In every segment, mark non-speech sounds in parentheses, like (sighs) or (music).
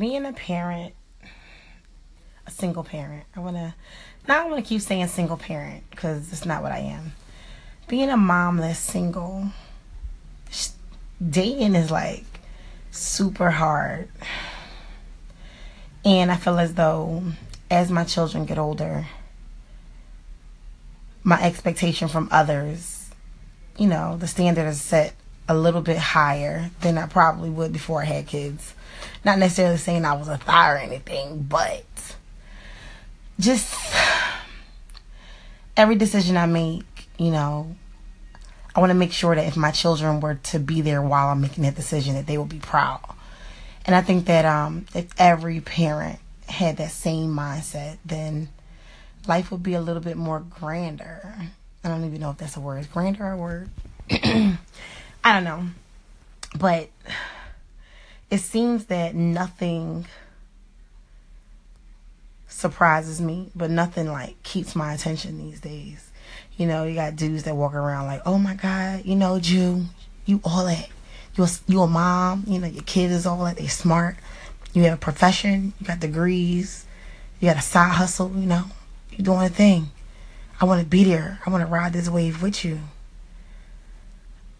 being a parent, a single parent. I want to, not want to keep saying single parent because it's not what I am. Being a mom that's single, dating is like super hard. And I feel as though as my children get older, my expectation from others, you know, the standard is set a little bit higher than I probably would before I had kids. Not necessarily saying I was a thigh or anything, but just every decision I make, you know, I want to make sure that if my children were to be there while I'm making that decision, that they will be proud. And I think that um, if every parent had that same mindset, then life would be a little bit more grander. I don't even know if that's a word. Grander a word? (clears throat) I don't know. But it seems that nothing surprises me, but nothing like keeps my attention these days. You know, you got dudes that walk around like, "Oh my God, you know, Jew, you all that. You you a mom. You know, your kid is all that. They smart. You have a profession. You got degrees. You got a side hustle. You know, you're doing a thing. I want to be there. I want to ride this wave with you."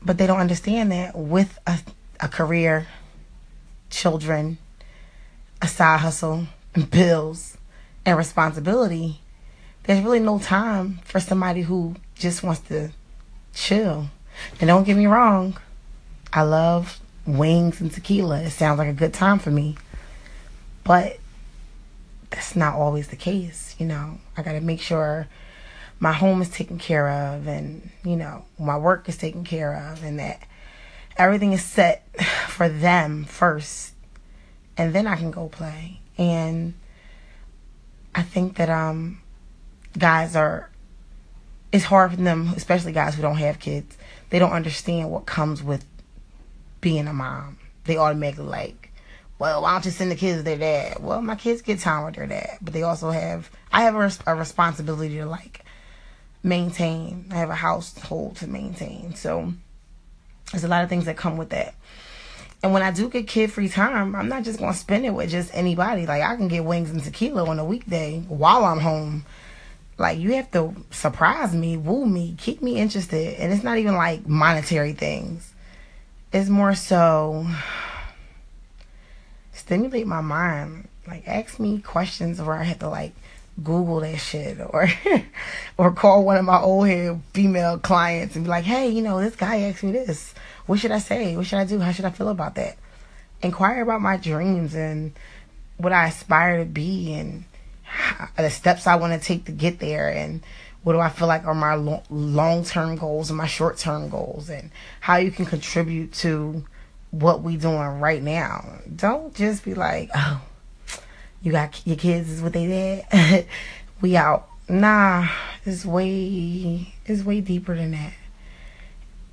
But they don't understand that with a a career children, a side hustle, and bills and responsibility, there's really no time for somebody who just wants to chill. And don't get me wrong, I love wings and tequila. It sounds like a good time for me. But that's not always the case, you know. I got to make sure my home is taken care of and, you know, my work is taken care of and that everything is set (sighs) for them first and then I can go play. And I think that um guys are it's hard for them, especially guys who don't have kids. They don't understand what comes with being a mom. They automatically like, well, why don't you send the kids to their dad? Well, my kids get time with their dad, but they also have I have a, a responsibility to like maintain. I have a household to maintain. So there's a lot of things that come with that. And when I do get kid free time, I'm not just gonna spend it with just anybody. Like I can get wings and tequila on a weekday while I'm home. Like you have to surprise me, woo me, keep me interested. And it's not even like monetary things. It's more so (sighs) stimulate my mind. Like ask me questions where I have to like Google that shit or (laughs) or call one of my old head female clients and be like, hey, you know, this guy asked me this. What should I say? What should I do? How should I feel about that? Inquire about my dreams and what I aspire to be and the steps I want to take to get there and what do I feel like are my long term goals and my short term goals and how you can contribute to what we doing right now. Don't just be like, oh, you got your kids is what they did. (laughs) we out. Nah, it's way it's way deeper than that.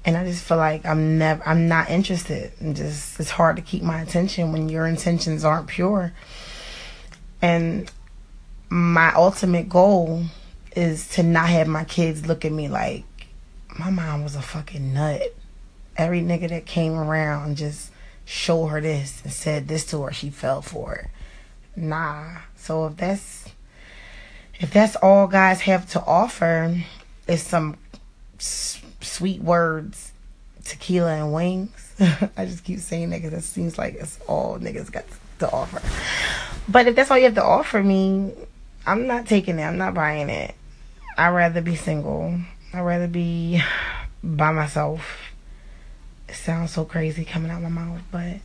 And I just feel like I'm never I'm not interested. And just it's hard to keep my attention when your intentions aren't pure. And my ultimate goal is to not have my kids look at me like my mom was a fucking nut. Every nigga that came around just showed her this and said this to her, she fell for it nah. So if that's if that's all guys have to offer is some s- sweet words, tequila and wings. (laughs) I just keep saying that because it seems like it's all niggas got to offer. But if that's all you have to offer me, I'm not taking it. I'm not buying it. I'd rather be single. I'd rather be by myself. It sounds so crazy coming out my mouth, but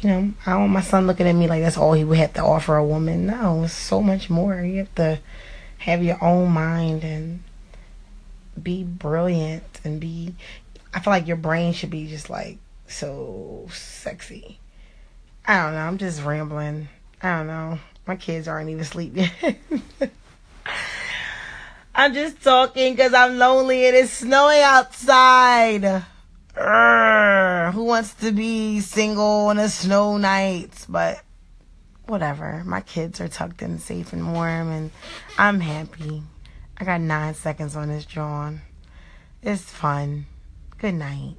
you know, I don't want my son looking at me like that's all he would have to offer a woman. No, it's so much more. You have to have your own mind and be brilliant and be. I feel like your brain should be just like so sexy. I don't know. I'm just rambling. I don't know. My kids aren't even asleep yet. (laughs) I'm just talking because I'm lonely and it's snowing outside. Who wants to be single on a snow night? But whatever. My kids are tucked in safe and warm, and I'm happy. I got nine seconds on this, John. It's fun. Good night.